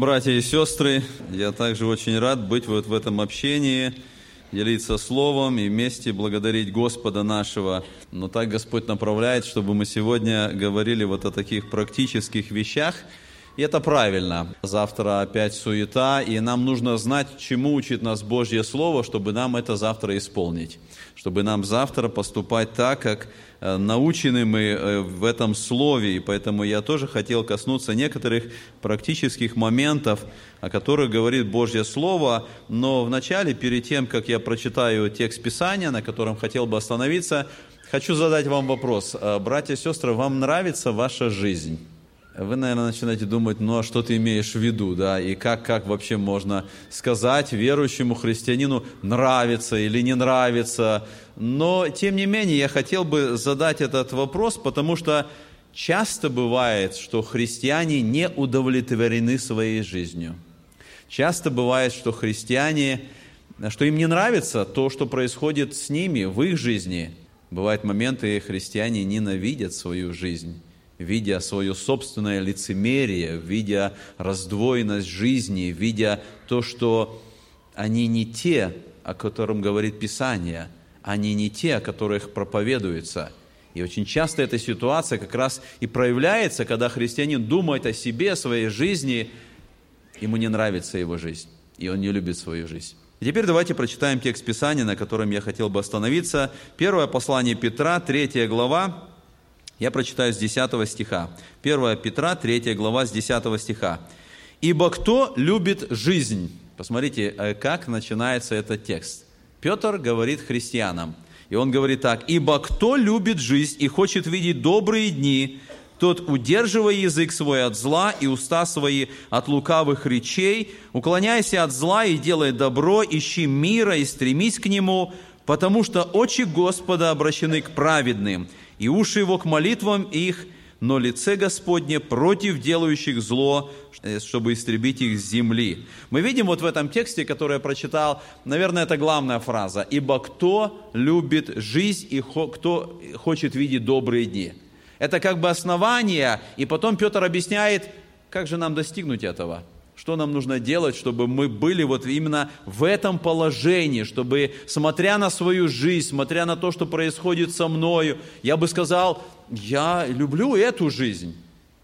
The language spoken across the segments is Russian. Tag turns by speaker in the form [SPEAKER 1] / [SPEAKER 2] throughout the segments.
[SPEAKER 1] Братья и сестры! Я также очень рад быть вот в этом общении, делиться Словом и вместе благодарить Господа нашего. Но так Господь направляет, чтобы мы сегодня говорили вот о таких практических вещах – и это правильно. Завтра опять суета, и нам нужно знать, чему учит нас Божье Слово, чтобы нам это завтра исполнить. Чтобы нам завтра поступать так, как э, научены мы э, в этом Слове. И поэтому я тоже хотел коснуться некоторых практических моментов, о которых говорит Божье Слово. Но вначале, перед тем, как я прочитаю текст Писания, на котором хотел бы остановиться, хочу задать вам вопрос. Э, братья и сестры, вам нравится ваша жизнь? Вы, наверное, начинаете думать, ну а что ты имеешь в виду, да, и как, как вообще можно сказать верующему христианину нравится или не нравится. Но, тем не менее, я хотел бы задать этот вопрос, потому что часто бывает, что христиане не удовлетворены своей жизнью. Часто бывает, что христиане, что им не нравится то, что происходит с ними в их жизни. Бывают моменты, христиане ненавидят свою жизнь видя свое собственное лицемерие, видя раздвоенность жизни, видя то, что они не те, о котором говорит Писание, они не те, о которых проповедуется. И очень часто эта ситуация как раз и проявляется, когда христианин думает о себе, о своей жизни, ему не нравится его жизнь, и он не любит свою жизнь. И теперь давайте прочитаем текст Писания, на котором я хотел бы остановиться. Первое послание Петра, третья глава, я прочитаю с 10 стиха. 1 Петра, 3 глава, с 10 стиха. «Ибо кто любит жизнь?» Посмотрите, э, как начинается этот текст. Петр говорит христианам, и он говорит так, «Ибо кто любит жизнь и хочет видеть добрые дни, тот, удерживая язык свой от зла и уста свои от лукавых речей, уклоняйся от зла и делай добро, ищи мира и стремись к нему, потому что очи Господа обращены к праведным, и уши его к молитвам их, но лице Господне против делающих зло, э, чтобы истребить их с земли. Мы видим вот в этом тексте, который я прочитал, наверное, это главная фраза. «Ибо кто любит жизнь и кто хочет видеть добрые дни». Это как бы основание, и потом Петр объясняет, как же нам достигнуть этого – что нам нужно делать, чтобы мы были вот именно в этом положении, чтобы, смотря на свою жизнь, смотря на то, что происходит со мною, я бы сказал, я люблю эту жизнь.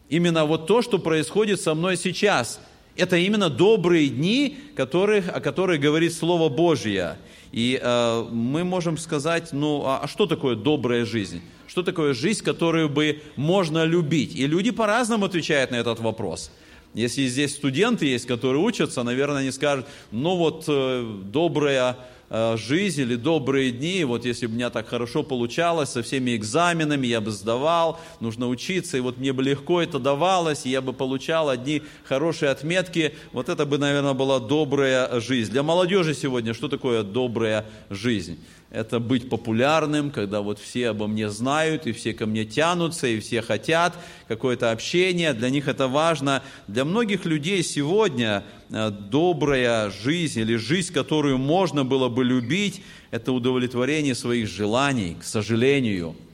[SPEAKER 1] Именно вот то, что происходит со мной сейчас. Это именно добрые дни, которых, о которых говорит Слово Божье. И э, мы можем сказать, ну, а, а что такое добрая жизнь? Что такое жизнь, которую бы можно любить? И люди по-разному отвечают на этот вопрос – если здесь студенты есть, которые учатся, наверное, они скажут, ну вот э, добрая э, жизнь или добрые дни, вот если бы у меня так хорошо получалось со всеми экзаменами, я бы сдавал, нужно учиться, и вот мне бы легко это давалось, и я бы получал одни хорошие отметки, вот это бы, наверное, была добрая жизнь. Для молодежи сегодня что такое добрая жизнь? Это быть популярным, когда вот все обо мне знают, и все ко мне тянутся, и все хотят какое-то общение. Для них это важно. Для многих людей сегодня э, добрая жизнь или жизнь, которую можно было бы любить, это удовлетворение своих желаний, к сожалению –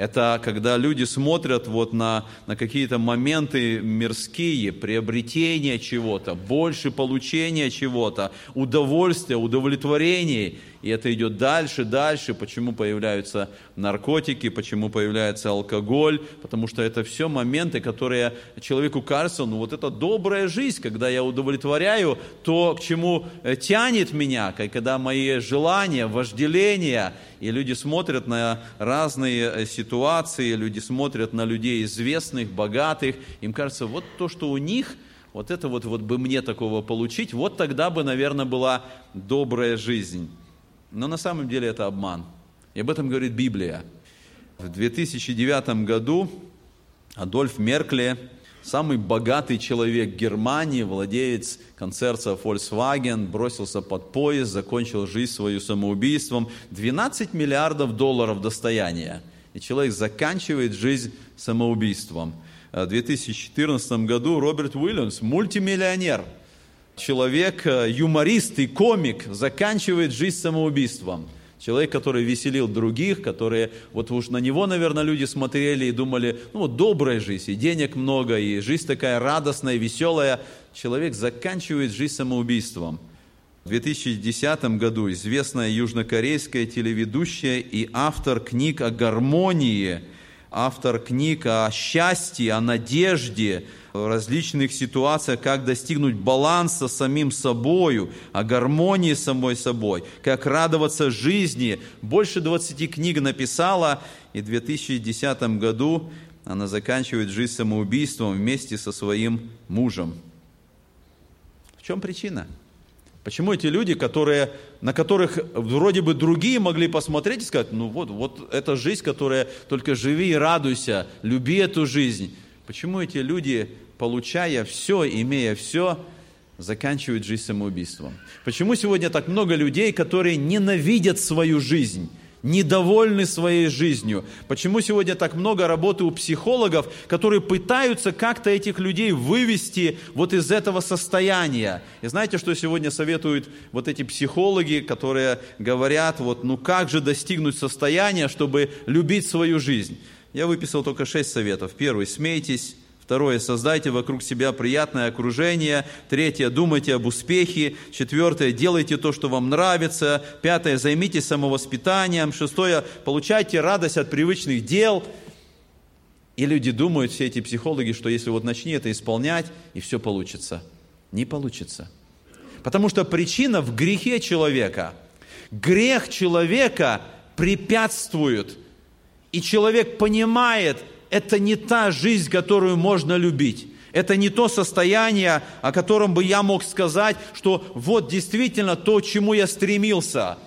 [SPEAKER 1] это когда люди смотрят вот на, на какие-то моменты мирские, приобретения чего-то, больше получения чего-то, удовольствия, удовлетворения. И это идет дальше, дальше. Почему появляются наркотики, почему появляется алкоголь? Потому что это все моменты, которые человеку кажется, ну вот это добрая жизнь, когда я удовлетворяю то, к чему э, тянет меня, когда мои желания, вожделения, и люди смотрят на разные э, ситуации, люди смотрят на людей известных, богатых, им кажется, вот то, что у них, вот это вот, вот бы мне такого получить, вот тогда бы, наверное, была добрая жизнь. Но на самом деле это обман. И об этом говорит Библия. В 2009 году Адольф Меркле Самый богатый человек Германии, владелец концерта Volkswagen, бросился под поезд, закончил жизнь свою самоубийством. 12 миллиардов долларов достояния. И человек заканчивает жизнь самоубийством. В 2014 году Роберт Уильямс, мультимиллионер, человек, э, юморист и комик, заканчивает жизнь самоубийством. Человек, который веселил других, которые, вот уж на него, наверное, люди смотрели и думали, ну вот добрая жизнь, и денег много, и жизнь такая радостная, веселая. Человек заканчивает жизнь самоубийством. В 2010 году известная южнокорейская телеведущая и автор книг о гармонии, автор книг о счастье, о надежде, различных ситуациях, как достигнуть баланса самим собою, о гармонии с самой собой, как радоваться жизни. Больше 20 книг написала, и в 2010 году она заканчивает жизнь самоубийством вместе со своим мужем. В чем причина? Почему эти люди, которые, на которых вроде бы другие могли посмотреть и сказать, ну вот, вот эта жизнь, которая только живи и радуйся, люби эту жизнь. Почему эти люди, получая все, имея все, заканчивают жизнь самоубийством? Почему сегодня так много людей, которые ненавидят свою жизнь? недовольны своей жизнью. Почему сегодня так много работы у психологов, которые пытаются как-то этих людей вывести вот из этого состояния. И знаете, что сегодня советуют вот эти психологи, которые говорят, вот ну как же достигнуть состояния, чтобы любить свою жизнь? Я выписал только шесть советов. Первый – смейтесь. Второе – создайте вокруг себя приятное окружение. Третье – думайте об успехе. Четвертое – делайте то, что вам нравится. Пятое – займитесь самовоспитанием. Шестое – получайте радость от привычных дел. И люди думают, все эти психологи, что если вот начни это исполнять, и все получится. Не получится. Потому что причина в грехе человека. Грех человека препятствует – и человек понимает, это не та жизнь, которую можно любить. Это не то состояние, о котором бы я мог сказать, что вот действительно то, чему я стремился.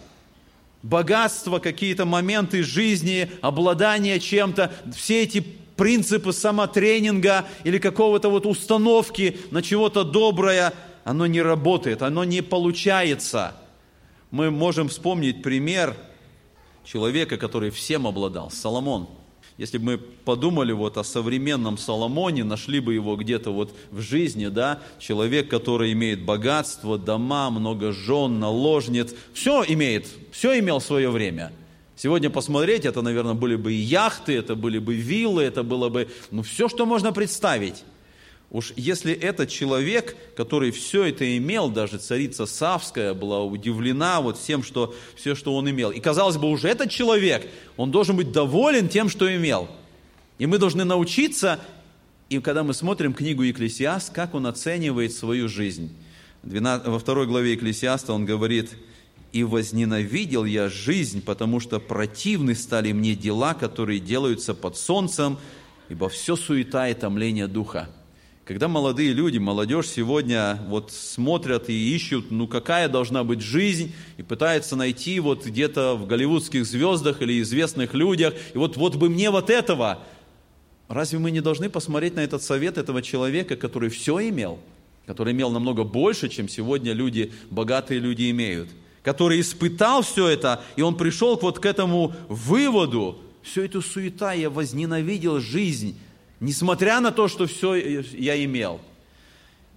[SPEAKER 1] Богатство, какие-то моменты жизни, обладание чем-то, все эти принципы самотренинга или какого-то вот установки на чего-то доброе, оно не работает, оно не получается. Мы можем вспомнить пример – человека, который всем обладал, Соломон. Если бы мы подумали вот о современном Соломоне, нашли бы его где-то вот в жизни, да, человек, который имеет богатство, дома, много жен, наложниц, все имеет, все имел свое время. Сегодня посмотреть, это, наверное, были бы и яхты, это были бы виллы, это было бы, ну, все, что можно представить. Уж если этот человек, который все это имел, даже царица Савская была удивлена вот всем, что, все, что он имел. И казалось бы, уже этот человек, он должен быть доволен тем, что имел. И мы должны научиться, и когда мы смотрим книгу Екклесиаст, как он оценивает свою жизнь. Во второй главе Екклесиаста он говорит, «И возненавидел я жизнь, потому что противны стали мне дела, которые делаются под солнцем, ибо все суета и томление духа». Когда молодые люди, молодежь сегодня вот смотрят и ищут, ну какая должна быть жизнь, и пытаются найти вот где-то в голливудских звездах или известных людях, и вот, вот бы мне вот этого. Разве мы не должны посмотреть на этот совет этого человека, который все имел, который имел намного больше, чем сегодня люди, богатые люди имеют, который испытал все это, и он пришел вот к этому выводу, всю эту суета, я возненавидел жизнь, несмотря на то, что все я имел.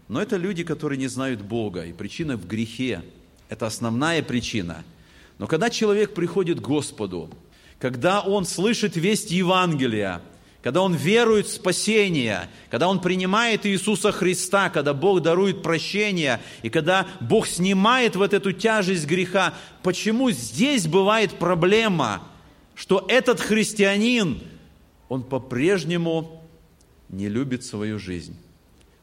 [SPEAKER 1] Но это люди, которые не знают Бога, и причина в грехе. Это основная причина. Но когда человек приходит к Господу, когда он слышит весть Евангелия, когда он верует в спасение, когда он принимает Иисуса Христа, когда Бог дарует прощение, и когда Бог снимает вот эту тяжесть греха, почему здесь бывает проблема, что этот христианин, он по-прежнему не любит свою жизнь.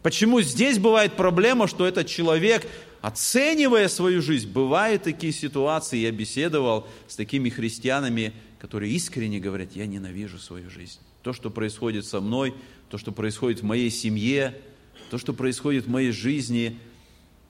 [SPEAKER 1] Почему здесь бывает проблема, что этот человек, оценивая свою жизнь, бывают такие ситуации, я беседовал с такими христианами, которые искренне говорят, я ненавижу свою жизнь. То, что происходит со мной, то, что происходит в моей семье, то, что происходит в моей жизни,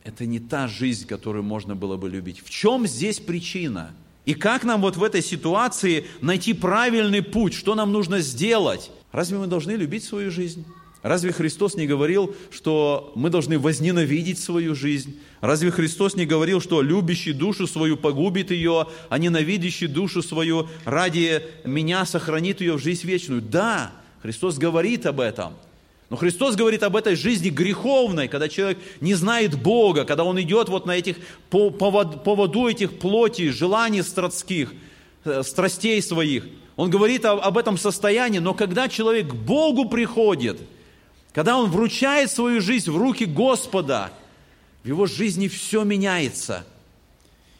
[SPEAKER 1] это не та жизнь, которую можно было бы любить. В чем здесь причина? И как нам вот в этой ситуации найти правильный путь? Что нам нужно сделать? Разве мы должны любить свою жизнь? Разве Христос не говорил, что мы должны возненавидеть свою жизнь? Разве Христос не говорил, что любящий душу свою погубит ее, а ненавидящий душу свою ради меня сохранит ее в жизнь вечную? Да, Христос говорит об этом. Но Христос говорит об этой жизни греховной, когда человек не знает Бога, когда он идет вот на этих, по поводу этих плоти, желаний страдских, э, страстей своих. Он говорит об этом состоянии, но когда человек к Богу приходит, когда он вручает свою жизнь в руки Господа, в его жизни все меняется.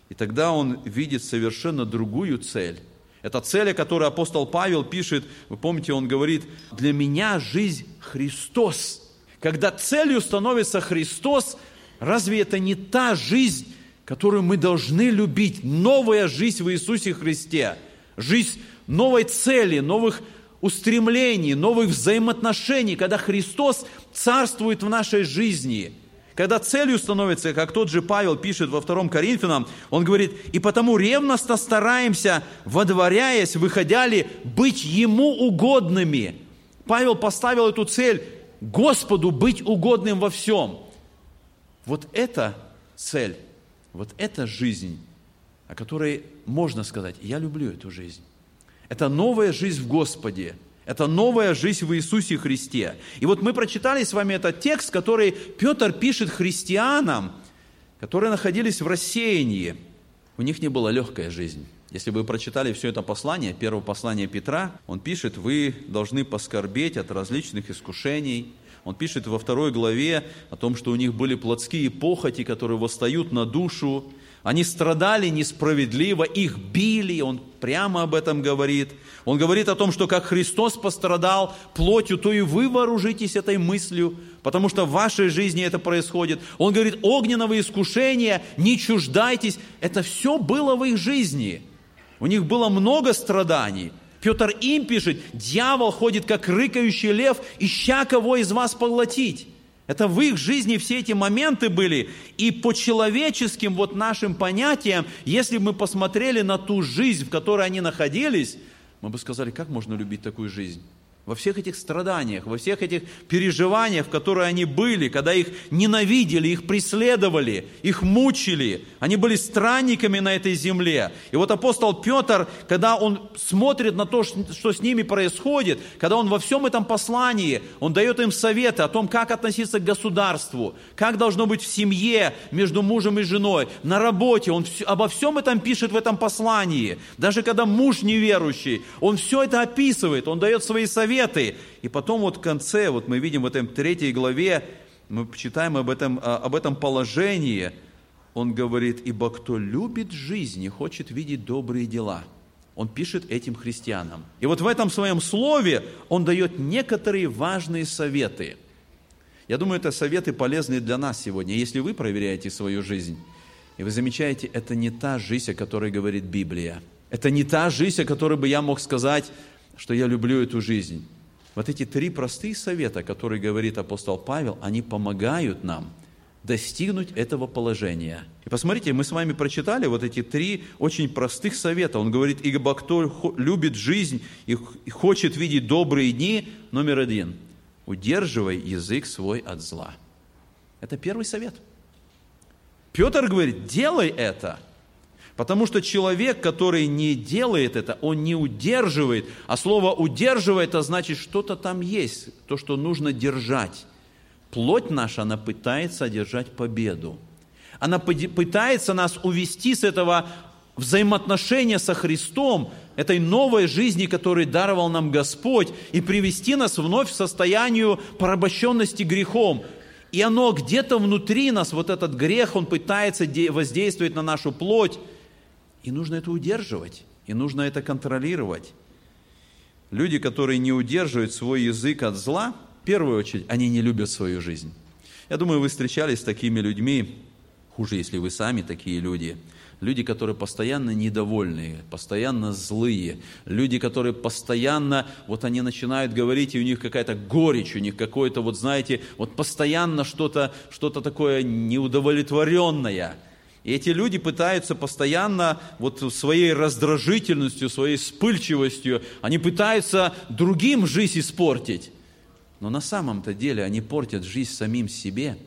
[SPEAKER 1] И тогда он видит совершенно другую цель. Это цель, о которой апостол Павел пишет, вы помните, он говорит, для меня жизнь Христос. Когда целью становится Христос, разве это не та жизнь, которую мы должны любить? Новая жизнь в Иисусе Христе. Жизнь новой цели, новых устремлений, новых взаимоотношений, когда Христос царствует в нашей жизни – когда целью становится, как тот же Павел пишет во втором Коринфянам, он говорит, «И потому ревностно стараемся, водворяясь, выходя ли, быть Ему угодными». Павел поставил эту цель Господу быть угодным во всем. Вот это цель, вот эта жизнь, о которой можно сказать, я люблю эту жизнь. Это новая жизнь в Господе – это новая жизнь в Иисусе Христе. И вот мы прочитали с вами этот текст, который Петр пишет христианам, которые находились в рассеянии. У них не была легкая жизнь. Если вы прочитали все это послание, первое послание Петра, он пишет, вы должны поскорбеть от различных искушений. Он пишет во второй главе о том, что у них были плотские похоти, которые восстают на душу, они страдали несправедливо, их били, он прямо об этом говорит. Он говорит о том, что как Христос пострадал плотью, то и вы вооружитесь этой мыслью, потому что в вашей жизни это происходит. Он говорит, огненного искушения, не чуждайтесь. Это все было в их жизни. У них было много страданий. Петр им пишет, дьявол ходит, как рыкающий лев, ища кого из вас поглотить. Это в их жизни все эти моменты были. И по человеческим вот нашим понятиям, если бы мы посмотрели на ту жизнь, в которой они находились, мы бы сказали, как можно любить такую жизнь? Во всех этих страданиях, во всех этих переживаниях, в которые они были, когда их ненавидели, их преследовали, их мучили, они были странниками на этой земле. И вот апостол Петр, когда он смотрит на то, что с ними происходит, когда он во всем этом послании, он дает им советы о том, как относиться к государству, как должно быть в семье между мужем и женой, на работе, он обо всем этом пишет в этом послании. Даже когда муж неверующий, он все это описывает, он дает свои советы, советы. И потом вот в конце, вот мы видим в этом третьей главе, мы читаем об этом, а, об этом положении, он говорит, ибо кто любит жизнь и хочет видеть добрые дела, он пишет этим христианам. И вот в этом своем слове он дает некоторые важные советы. Я думаю, это советы полезные для нас сегодня. Если вы проверяете свою жизнь, и вы замечаете, это не та жизнь, о которой говорит Библия. Это не та жизнь, о которой бы я мог сказать, что я люблю эту жизнь. Вот эти три простые совета, которые говорит апостол Павел, они помогают нам достигнуть этого положения. И посмотрите, мы с вами прочитали вот эти три очень простых совета. Он говорит, ибо кто любит жизнь и хочет видеть добрые дни, номер один, удерживай язык свой от зла. Это первый совет. Петр говорит, делай это – Потому что человек, который не делает это, он не удерживает. А слово «удерживает» это значит, что-то там есть, то, что нужно держать. Плоть наша, она пытается одержать победу. Она пытается нас увести с этого взаимоотношения со Христом, этой новой жизни, которую даровал нам Господь, и привести нас вновь в состояние порабощенности грехом. И оно где-то внутри нас, вот этот грех, он пытается воздействовать на нашу плоть, и нужно это удерживать, и нужно это контролировать. Люди, которые не удерживают свой язык от зла, в первую очередь, они не любят свою жизнь. Я думаю, вы встречались с такими людьми, хуже, если вы сами такие люди, люди, которые постоянно недовольные, постоянно злые, люди, которые постоянно, вот они начинают говорить, и у них какая-то горечь, у них какое-то, вот знаете, вот постоянно что-то что такое неудовлетворенное – и эти люди пытаются постоянно вот своей раздражительностью, своей вспыльчивостью, они пытаются другим жизнь испортить. Но на самом-то деле они портят жизнь самим себе.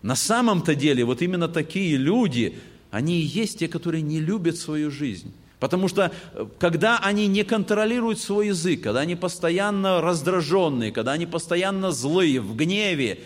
[SPEAKER 1] На самом-то деле вот именно такие люди, они и есть те, которые не любят свою жизнь. Потому что э, когда они не контролируют свой язык, когда они постоянно раздраженные, когда они постоянно злые, в гневе,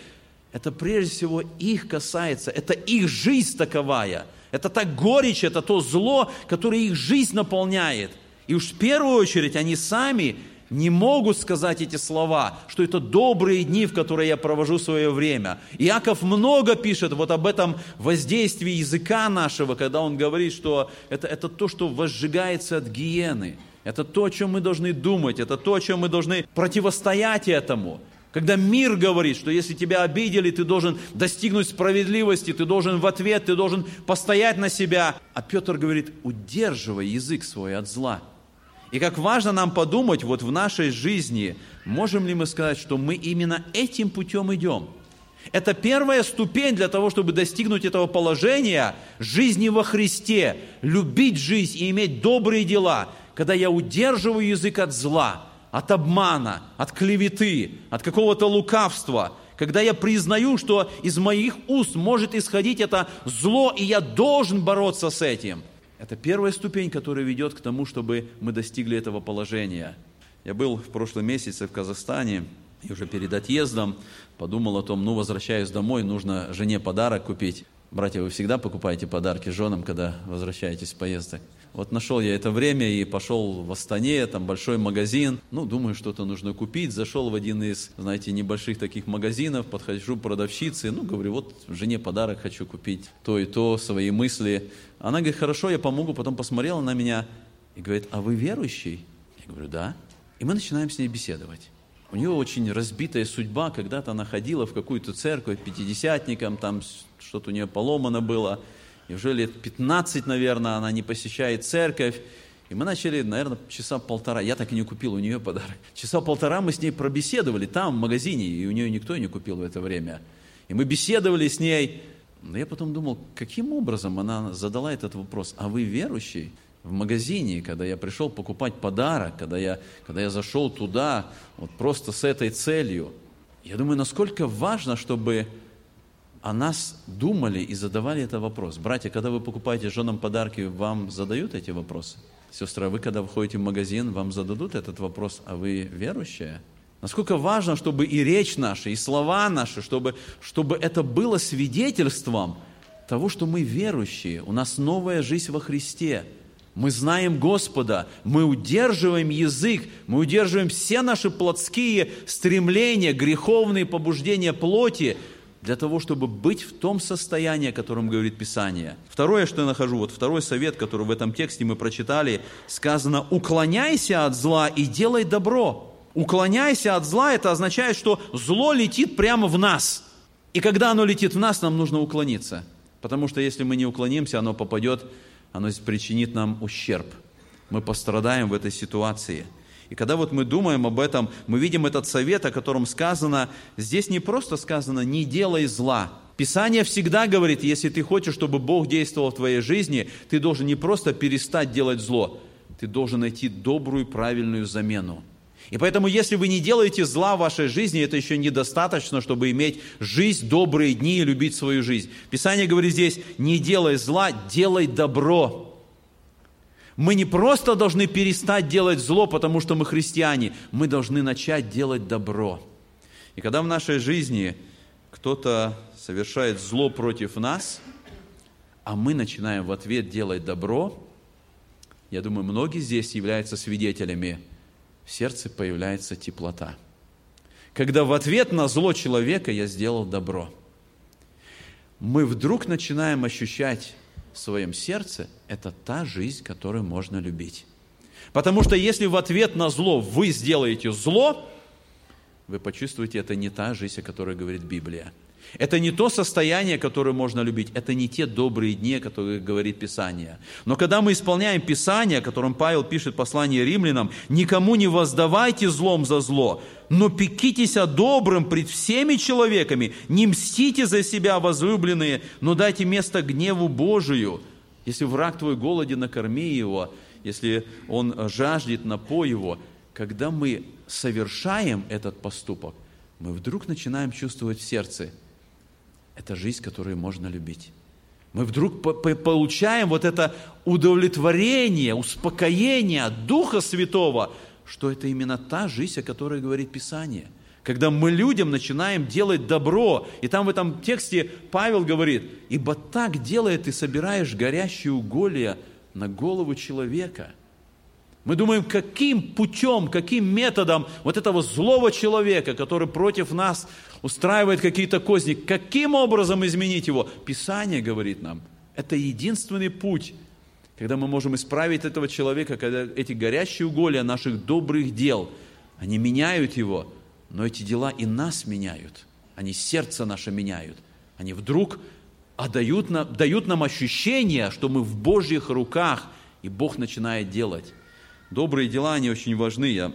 [SPEAKER 1] это прежде всего их касается, это их жизнь таковая. Это та горечь, это то зло, которое их жизнь наполняет. И уж в первую очередь они сами не могут сказать эти слова, что это добрые дни, в которые я провожу свое время. Иаков много пишет вот об этом воздействии языка нашего, когда он говорит, что это, это то, что возжигается от гиены. Это то, о чем мы должны думать, это то, о чем мы должны противостоять этому. Когда мир говорит, что если тебя обидели, ты должен достигнуть справедливости, ты должен в ответ, ты должен постоять на себя. А Петр говорит, удерживай язык свой от зла. И как важно нам подумать вот в нашей жизни, можем ли мы сказать, что мы именно этим путем идем. Это первая ступень для того, чтобы достигнуть этого положения жизни во Христе, любить жизнь и иметь добрые дела, когда я удерживаю язык от зла – от обмана, от клеветы, от какого-то лукавства, когда я признаю, что из моих уст может исходить это зло, и я должен бороться с этим. Это первая ступень, которая ведет к тому, чтобы мы достигли этого положения. Я был в прошлом месяце в Казахстане, и уже перед отъездом подумал о том, ну, возвращаюсь домой, нужно жене подарок купить. Братья, вы всегда покупаете подарки женам, когда возвращаетесь с поездок? Вот нашел я это время и пошел в Астане, там большой магазин. Ну, думаю, что-то нужно купить. Зашел в один из, знаете, небольших таких магазинов, подхожу к продавщице, ну, говорю, вот жене подарок хочу купить, то и то, свои мысли. Она говорит, хорошо, я помогу. Потом посмотрела на меня и говорит, а вы верующий? Я говорю, да. И мы начинаем с ней беседовать. У нее очень разбитая судьба, когда-то она ходила в какую-то церковь пятидесятникам, там что-то у нее поломано было – и уже лет 15, наверное, она не посещает церковь. И мы начали, наверное, часа полтора, я так и не купил у нее подарок. Часа полтора мы с ней пробеседовали там, в магазине, и у нее никто не купил в это время. И мы беседовали с ней. Но я потом думал, каким образом она задала этот вопрос. А вы верующий? В магазине, когда я пришел покупать подарок, когда я, когда я зашел туда, вот просто с этой целью. Я думаю, насколько важно, чтобы о нас думали и задавали этот вопрос. Братья, когда вы покупаете женам подарки, вам задают эти вопросы? Сестра, вы когда входите в магазин, вам зададут этот вопрос, а вы верующая? Насколько важно, чтобы и речь наша, и слова наши, чтобы, чтобы это было свидетельством того, что мы верующие, у нас новая жизнь во Христе. Мы знаем Господа, мы удерживаем язык, мы удерживаем все наши плотские стремления, греховные побуждения плоти, для того, чтобы быть в том состоянии, о котором говорит Писание. Второе, что я нахожу, вот второй совет, который в этом тексте мы прочитали, сказано «уклоняйся от зла и делай добро». Уклоняйся от зла, это означает, что зло летит прямо в нас. И когда оно летит в нас, нам нужно уклониться. Потому что если мы не уклонимся, оно попадет, оно причинит нам ущерб. Мы пострадаем в этой ситуации – и когда вот мы думаем об этом, мы видим этот совет, о котором сказано, здесь не просто сказано «не делай зла». Писание всегда говорит, если ты хочешь, чтобы Бог действовал в твоей жизни, ты должен не просто перестать делать зло, ты должен найти добрую, правильную замену. И поэтому, если вы не делаете зла в вашей жизни, это еще недостаточно, чтобы иметь жизнь, добрые дни и любить свою жизнь. Писание говорит здесь, не делай зла, делай добро. Мы не просто должны перестать делать зло, потому что мы христиане, мы должны начать делать добро. И когда в нашей жизни кто-то совершает зло против нас, а мы начинаем в ответ делать добро, я думаю, многие здесь являются свидетелями, в сердце появляется теплота. Когда в ответ на зло человека я сделал добро, мы вдруг начинаем ощущать в своем сердце, это та жизнь, которую можно любить. Потому что если в ответ на зло вы сделаете зло, вы почувствуете, это не та жизнь, о которой говорит Библия. Это не то состояние, которое можно любить, это не те добрые дни, о которых говорит Писание. Но когда мы исполняем Писание, о котором Павел пишет послание римлянам, «Никому не воздавайте злом за зло, но пекитесь о добром пред всеми человеками, не мстите за себя, возлюбленные, но дайте место гневу Божию. Если враг твой голоден, накорми его, если он жаждет, напой его». Когда мы совершаем этот поступок, мы вдруг начинаем чувствовать в сердце – это жизнь, которую можно любить. Мы вдруг получаем вот это удовлетворение, успокоение Духа Святого, что это именно та жизнь, о которой говорит Писание. Когда мы людям начинаем делать добро, и там в этом тексте Павел говорит, «Ибо так делая ты собираешь горящие уголья на голову человека». Мы думаем, каким путем, каким методом вот этого злого человека, который против нас устраивает какие-то козни, каким образом изменить его? Писание говорит нам, это единственный путь, когда мы можем исправить этого человека, когда эти горящие уголья наших добрых дел, они меняют его, но эти дела и нас меняют, они сердце наше меняют, они вдруг отдают нам, дают нам ощущение, что мы в Божьих руках, и Бог начинает делать. Добрые дела, они очень важны. Я,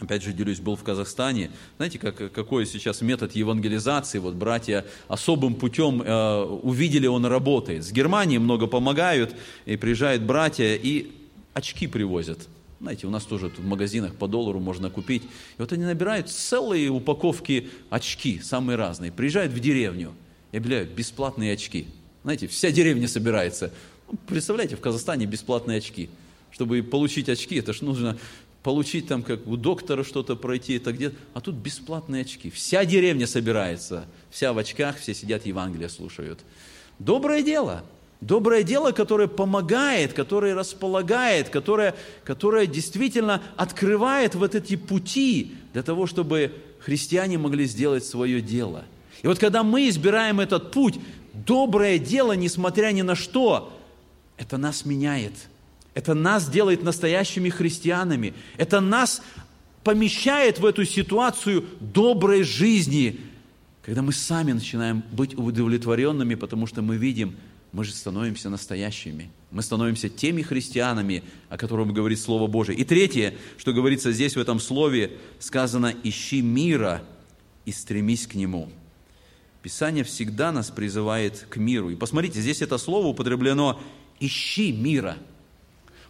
[SPEAKER 1] опять же, делюсь, был в Казахстане. Знаете, как, какой сейчас метод евангелизации? Вот братья особым путем э, увидели, он работает. С Германии много помогают, и приезжают братья, и очки привозят. Знаете, у нас тоже в магазинах по доллару можно купить. И вот они набирают целые упаковки очки, самые разные. Приезжают в деревню и объявляют бесплатные очки. Знаете, вся деревня собирается. Ну, представляете, в Казахстане бесплатные очки – чтобы получить очки, это же нужно получить там, как у доктора что-то пройти, это где а тут бесплатные очки. Вся деревня собирается, вся в очках, все сидят, Евангелие слушают. Доброе дело, доброе дело, которое помогает, которое располагает, которое, которое действительно открывает вот эти пути для того, чтобы христиане могли сделать свое дело. И вот когда мы избираем этот путь, доброе дело, несмотря ни на что, это нас меняет – это нас делает настоящими христианами. Это нас помещает в эту ситуацию доброй жизни, когда мы сами начинаем быть удовлетворенными, потому что мы видим, мы же становимся настоящими. Мы становимся теми христианами, о которых говорит Слово Божие. И третье, что говорится здесь в этом слове, сказано «ищи мира и стремись к нему». Писание всегда нас призывает к миру. И посмотрите, здесь это слово употреблено «ищи мира».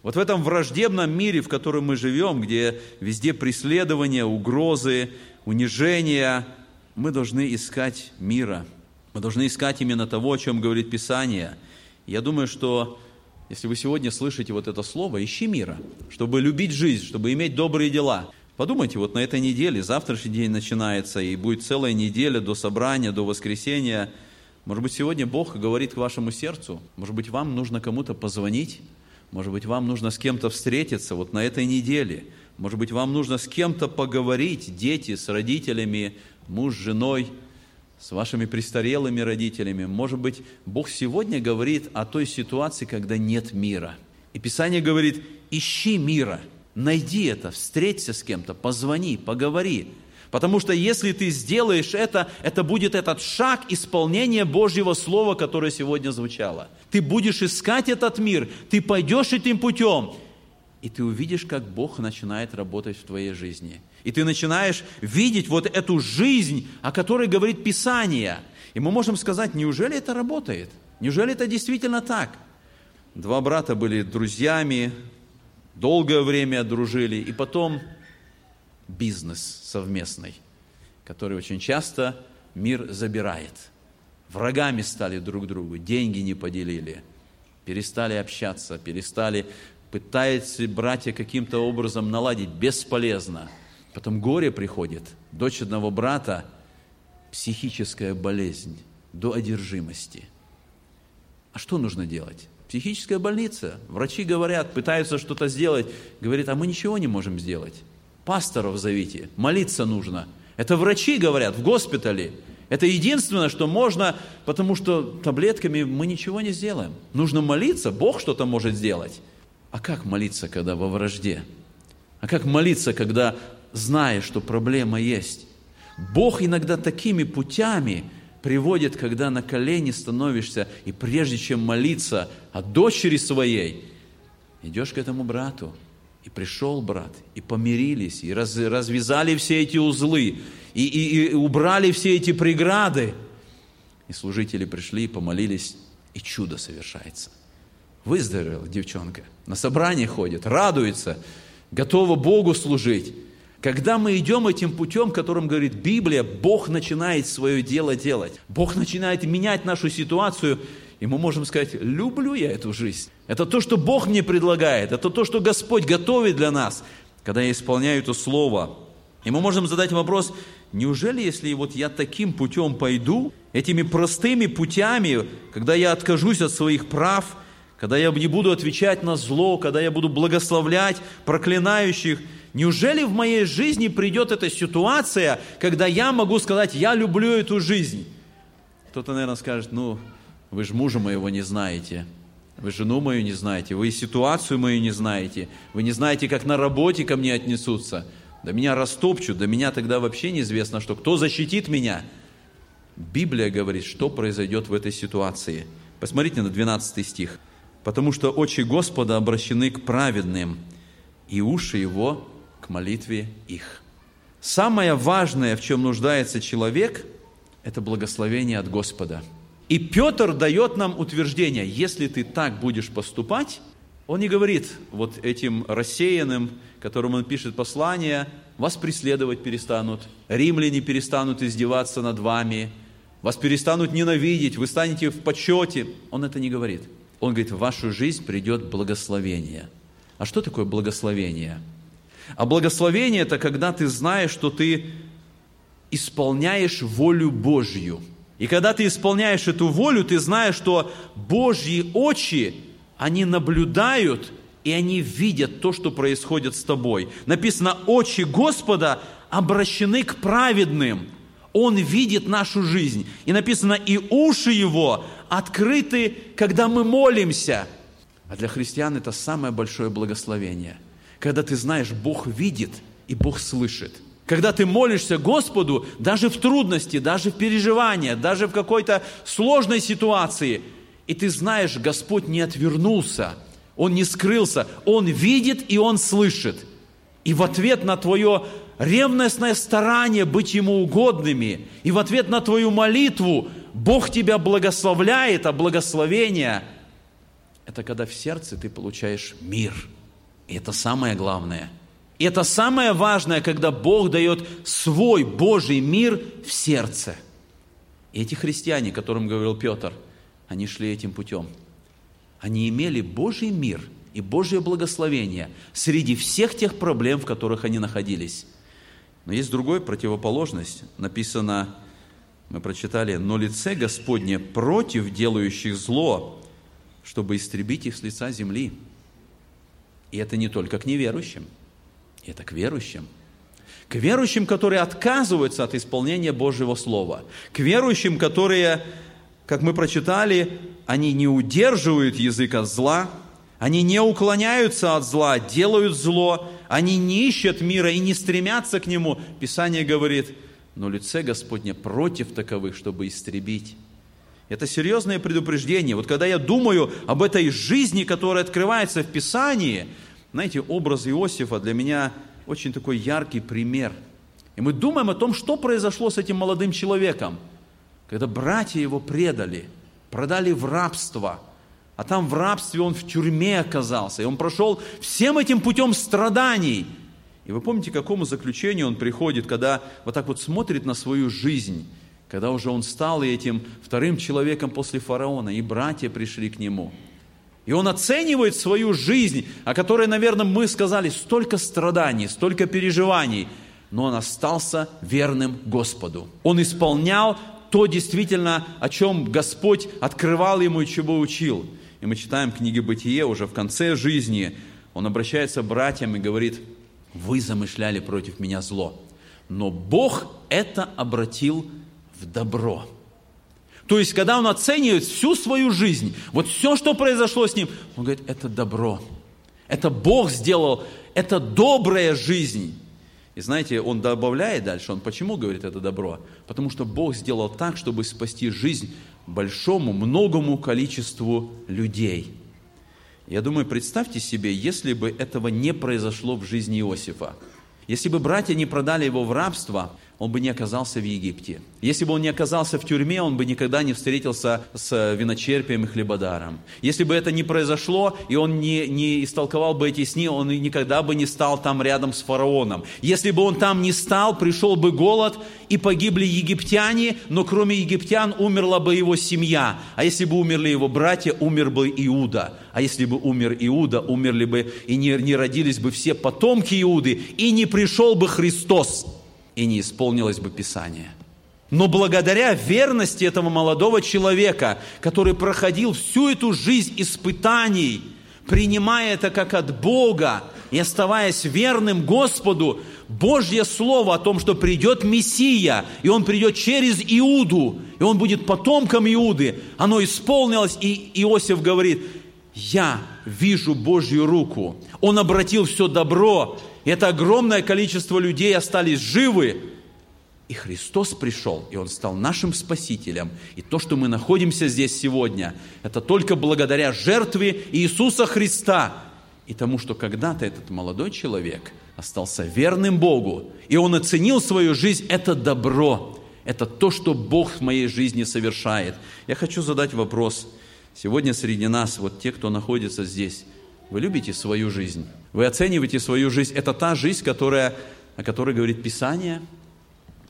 [SPEAKER 1] Вот в этом враждебном мире, в котором мы живем, где везде преследования, угрозы, унижения, мы должны искать мира. Мы должны искать именно того, о чем говорит Писание. Я думаю, что если вы сегодня слышите вот это слово, ищи мира, чтобы любить жизнь, чтобы иметь добрые дела. Подумайте, вот на этой неделе, завтрашний день начинается, и будет целая неделя до собрания, до воскресения. Может быть, сегодня Бог говорит к вашему сердцу, может быть, вам нужно кому-то позвонить, может быть, вам нужно с кем-то встретиться вот на этой неделе. Может быть, вам нужно с кем-то поговорить, дети с родителями, муж с женой, с вашими престарелыми родителями. Может быть, Бог сегодня говорит о той ситуации, когда нет мира. И Писание говорит, ищи мира, найди это, встреться с кем-то, позвони, поговори. Потому что если ты сделаешь это, это будет этот шаг исполнения Божьего Слова, которое сегодня звучало. Ты будешь искать этот мир, ты пойдешь этим путем, и ты увидишь, как Бог начинает работать в твоей жизни. И ты начинаешь видеть вот эту жизнь, о которой говорит Писание. И мы можем сказать, неужели это работает? Неужели это действительно так? Два брата были друзьями, долгое время дружили, и потом бизнес совместный, который очень часто мир забирает. Врагами стали друг другу, деньги не поделили, перестали общаться, перестали, пытаются братья каким-то образом наладить, бесполезно. Потом горе приходит, дочь одного брата, психическая болезнь до одержимости. А что нужно делать? Психическая больница. Врачи говорят, пытаются что-то сделать. Говорит, а мы ничего не можем сделать пасторов зовите, молиться нужно. Это врачи говорят в госпитале. Это единственное, что можно, потому что таблетками мы ничего не сделаем. Нужно молиться, Бог что-то может сделать. А как молиться, когда во вражде? А как молиться, когда знаешь, что проблема есть? Бог иногда такими путями приводит, когда на колени становишься, и прежде чем молиться о дочери своей, идешь к этому брату, и пришел брат, и помирились, и раз, развязали все эти узлы, и, и, и убрали все эти преграды. И служители пришли, помолились, и чудо совершается. Выздоровела девчонка, на собрание ходит, радуется, готова Богу служить. Когда мы идем этим путем, которым говорит Библия, Бог начинает свое дело делать. Бог начинает менять нашу ситуацию, И мы можем сказать, люблю я эту жизнь. Это то, что Бог мне предлагает, это то, что Господь готовит для нас, когда я исполняю это Слово. И мы можем задать вопрос, неужели, если вот я таким путем пойду, этими простыми путями, когда я откажусь от своих прав, когда я не буду отвечать на зло, когда я буду благословлять проклинающих, неужели в моей жизни придет эта ситуация, когда я могу сказать, я люблю эту жизнь? Кто-то, наверное, скажет, ну, вы же мужа моего не знаете, вы жену мою не знаете, вы ситуацию мою не знаете, вы не знаете, как на работе ко мне отнесутся. Да меня растопчут, да меня тогда вообще неизвестно, что кто защитит меня. Библия говорит, что произойдет в этой ситуации. Посмотрите на 12 стих. «Потому что очи Господа обращены к праведным, и уши Его к молитве их». Самое важное, в чем нуждается человек, это благословение от Господа – и Петр дает нам утверждение, если ты так будешь поступать, он не говорит вот этим рассеянным, которым он пишет послание, вас преследовать перестанут, римляне перестанут издеваться над вами, вас перестанут ненавидеть, вы станете в почете. Он это не говорит. Он говорит, в вашу жизнь придет благословение. А что такое благословение? А благословение – это когда ты знаешь, что ты исполняешь волю Божью – и когда ты исполняешь эту волю, ты знаешь, что Божьи очи, они наблюдают и они видят то, что происходит с тобой. Написано, очи Господа обращены к праведным. Он видит нашу жизнь. И написано, и уши Его открыты, когда мы молимся. А для христиан это самое большое благословение. Когда ты знаешь, Бог видит и Бог слышит – когда ты молишься Господу, даже в трудности, даже в переживании, даже в какой-то сложной ситуации, и ты знаешь, Господь не отвернулся, Он не скрылся, Он видит и Он слышит. И в ответ на твое ревностное старание быть Ему угодными, и в ответ на твою молитву Бог тебя благословляет, а благословение – это когда в сердце ты получаешь мир. И это самое главное – и это самое важное, когда Бог дает свой Божий мир в сердце. И эти христиане, которым говорил Петр, они шли этим путем. Они имели Божий мир и Божье благословение среди всех тех проблем, в которых они находились. Но есть другая противоположность. Написано, мы прочитали, «Но лице Господне против делающих зло, чтобы истребить их с лица земли». И это не только к неверующим – это к верующим. К верующим, которые отказываются от исполнения Божьего Слова. К верующим, которые, как мы прочитали, они не удерживают язык от зла, они не уклоняются от зла, делают зло, они не ищут мира и не стремятся к нему. Писание говорит, но лице Господне против таковых, чтобы истребить. Это серьезное предупреждение. Вот когда я думаю об этой жизни, которая открывается в Писании – знаете, образ Иосифа для меня очень такой яркий пример. И мы думаем о том, что произошло с этим молодым человеком, когда братья его предали, продали в рабство, а там в рабстве он в тюрьме оказался, и он прошел всем этим путем страданий. И вы помните, к какому заключению он приходит, когда вот так вот смотрит на свою жизнь, когда уже он стал этим вторым человеком после фараона, и братья пришли к нему – и он оценивает свою жизнь, о которой, наверное, мы сказали, столько страданий, столько переживаний, но он остался верным Господу. Он исполнял то действительно, о чем Господь открывал ему и чего учил. И мы читаем книги Бытие уже в конце жизни. Он обращается к братьям и говорит, вы замышляли против меня зло, но Бог это обратил в добро. То есть, когда он оценивает всю свою жизнь, вот все, что произошло с ним, он говорит, это добро. Это Бог сделал, это добрая жизнь. И знаете, он добавляет дальше, он почему говорит это добро? Потому что Бог сделал так, чтобы спасти жизнь большому, многому количеству людей. Я думаю, представьте себе, если бы этого не произошло в жизни Иосифа, если бы братья не продали его в рабство, он бы не оказался в Египте. Если бы он не оказался в тюрьме, он бы никогда не встретился с виночерпием и хлебодаром. Если бы это не произошло, и он не, не истолковал бы эти сны, он никогда бы не стал там рядом с фараоном. Если бы он там не стал, пришел бы голод, и погибли египтяне, но кроме египтян умерла бы его семья. А если бы умерли его братья, умер бы Иуда. А если бы умер Иуда, умерли бы и не, не родились бы все потомки Иуды, и не пришел бы Христос и не исполнилось бы Писание. Но благодаря верности этого молодого человека, который проходил всю эту жизнь испытаний, принимая это как от Бога и оставаясь верным Господу, Божье Слово о том, что придет Мессия, и Он придет через Иуду, и Он будет потомком Иуды, оно исполнилось, и Иосиф говорит, я вижу Божью руку. Он обратил все добро это огромное количество людей остались живы. И Христос пришел, и Он стал нашим Спасителем. И то, что мы находимся здесь сегодня, это только благодаря жертве Иисуса Христа и тому, что когда-то этот молодой человек остался верным Богу, и он оценил свою жизнь, это добро, это то, что Бог в моей жизни совершает. Я хочу задать вопрос. Сегодня среди нас, вот те, кто находится здесь, вы любите свою жизнь? Вы оцениваете свою жизнь? Это та жизнь, которая, о которой говорит Писание?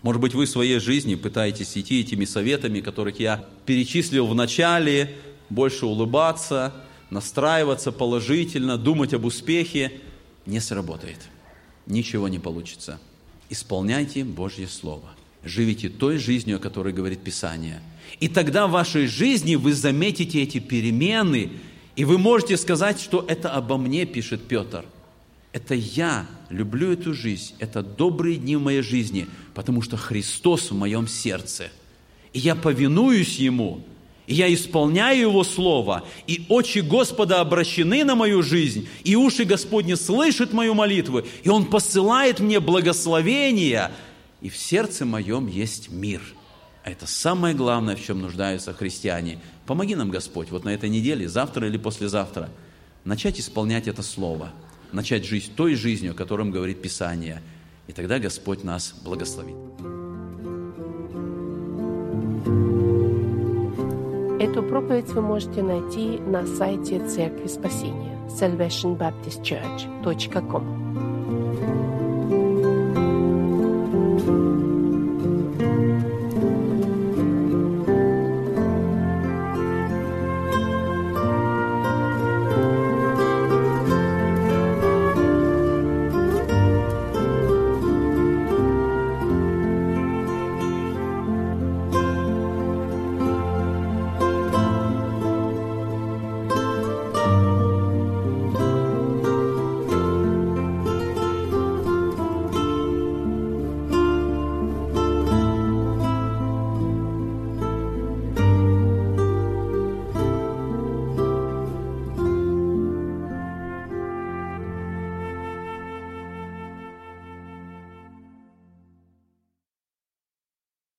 [SPEAKER 1] Может быть, вы в своей жизни пытаетесь идти этими советами, которых я перечислил в начале, больше улыбаться, настраиваться положительно, думать об успехе. Не сработает. Ничего не получится. Исполняйте Божье Слово. Живите той жизнью, о которой говорит Писание. И тогда в вашей жизни вы заметите эти перемены, и вы можете сказать, что это обо мне, пишет Петр. Это я люблю эту жизнь, это добрые дни в моей жизни, потому что Христос в моем сердце. И я повинуюсь Ему, и я исполняю Его Слово, и очи Господа обращены на мою жизнь, и уши Господни слышат мою молитву, и Он посылает мне благословения, и в сердце моем есть мир – а это самое главное, в чем нуждаются христиане. Помоги нам, Господь, вот на этой неделе, завтра или послезавтра, начать исполнять это слово, начать жить той жизнью, о котором говорит Писание. И тогда Господь нас благословит.
[SPEAKER 2] Эту проповедь вы можете найти на сайте Церкви Спасения salvationbaptistchurch.com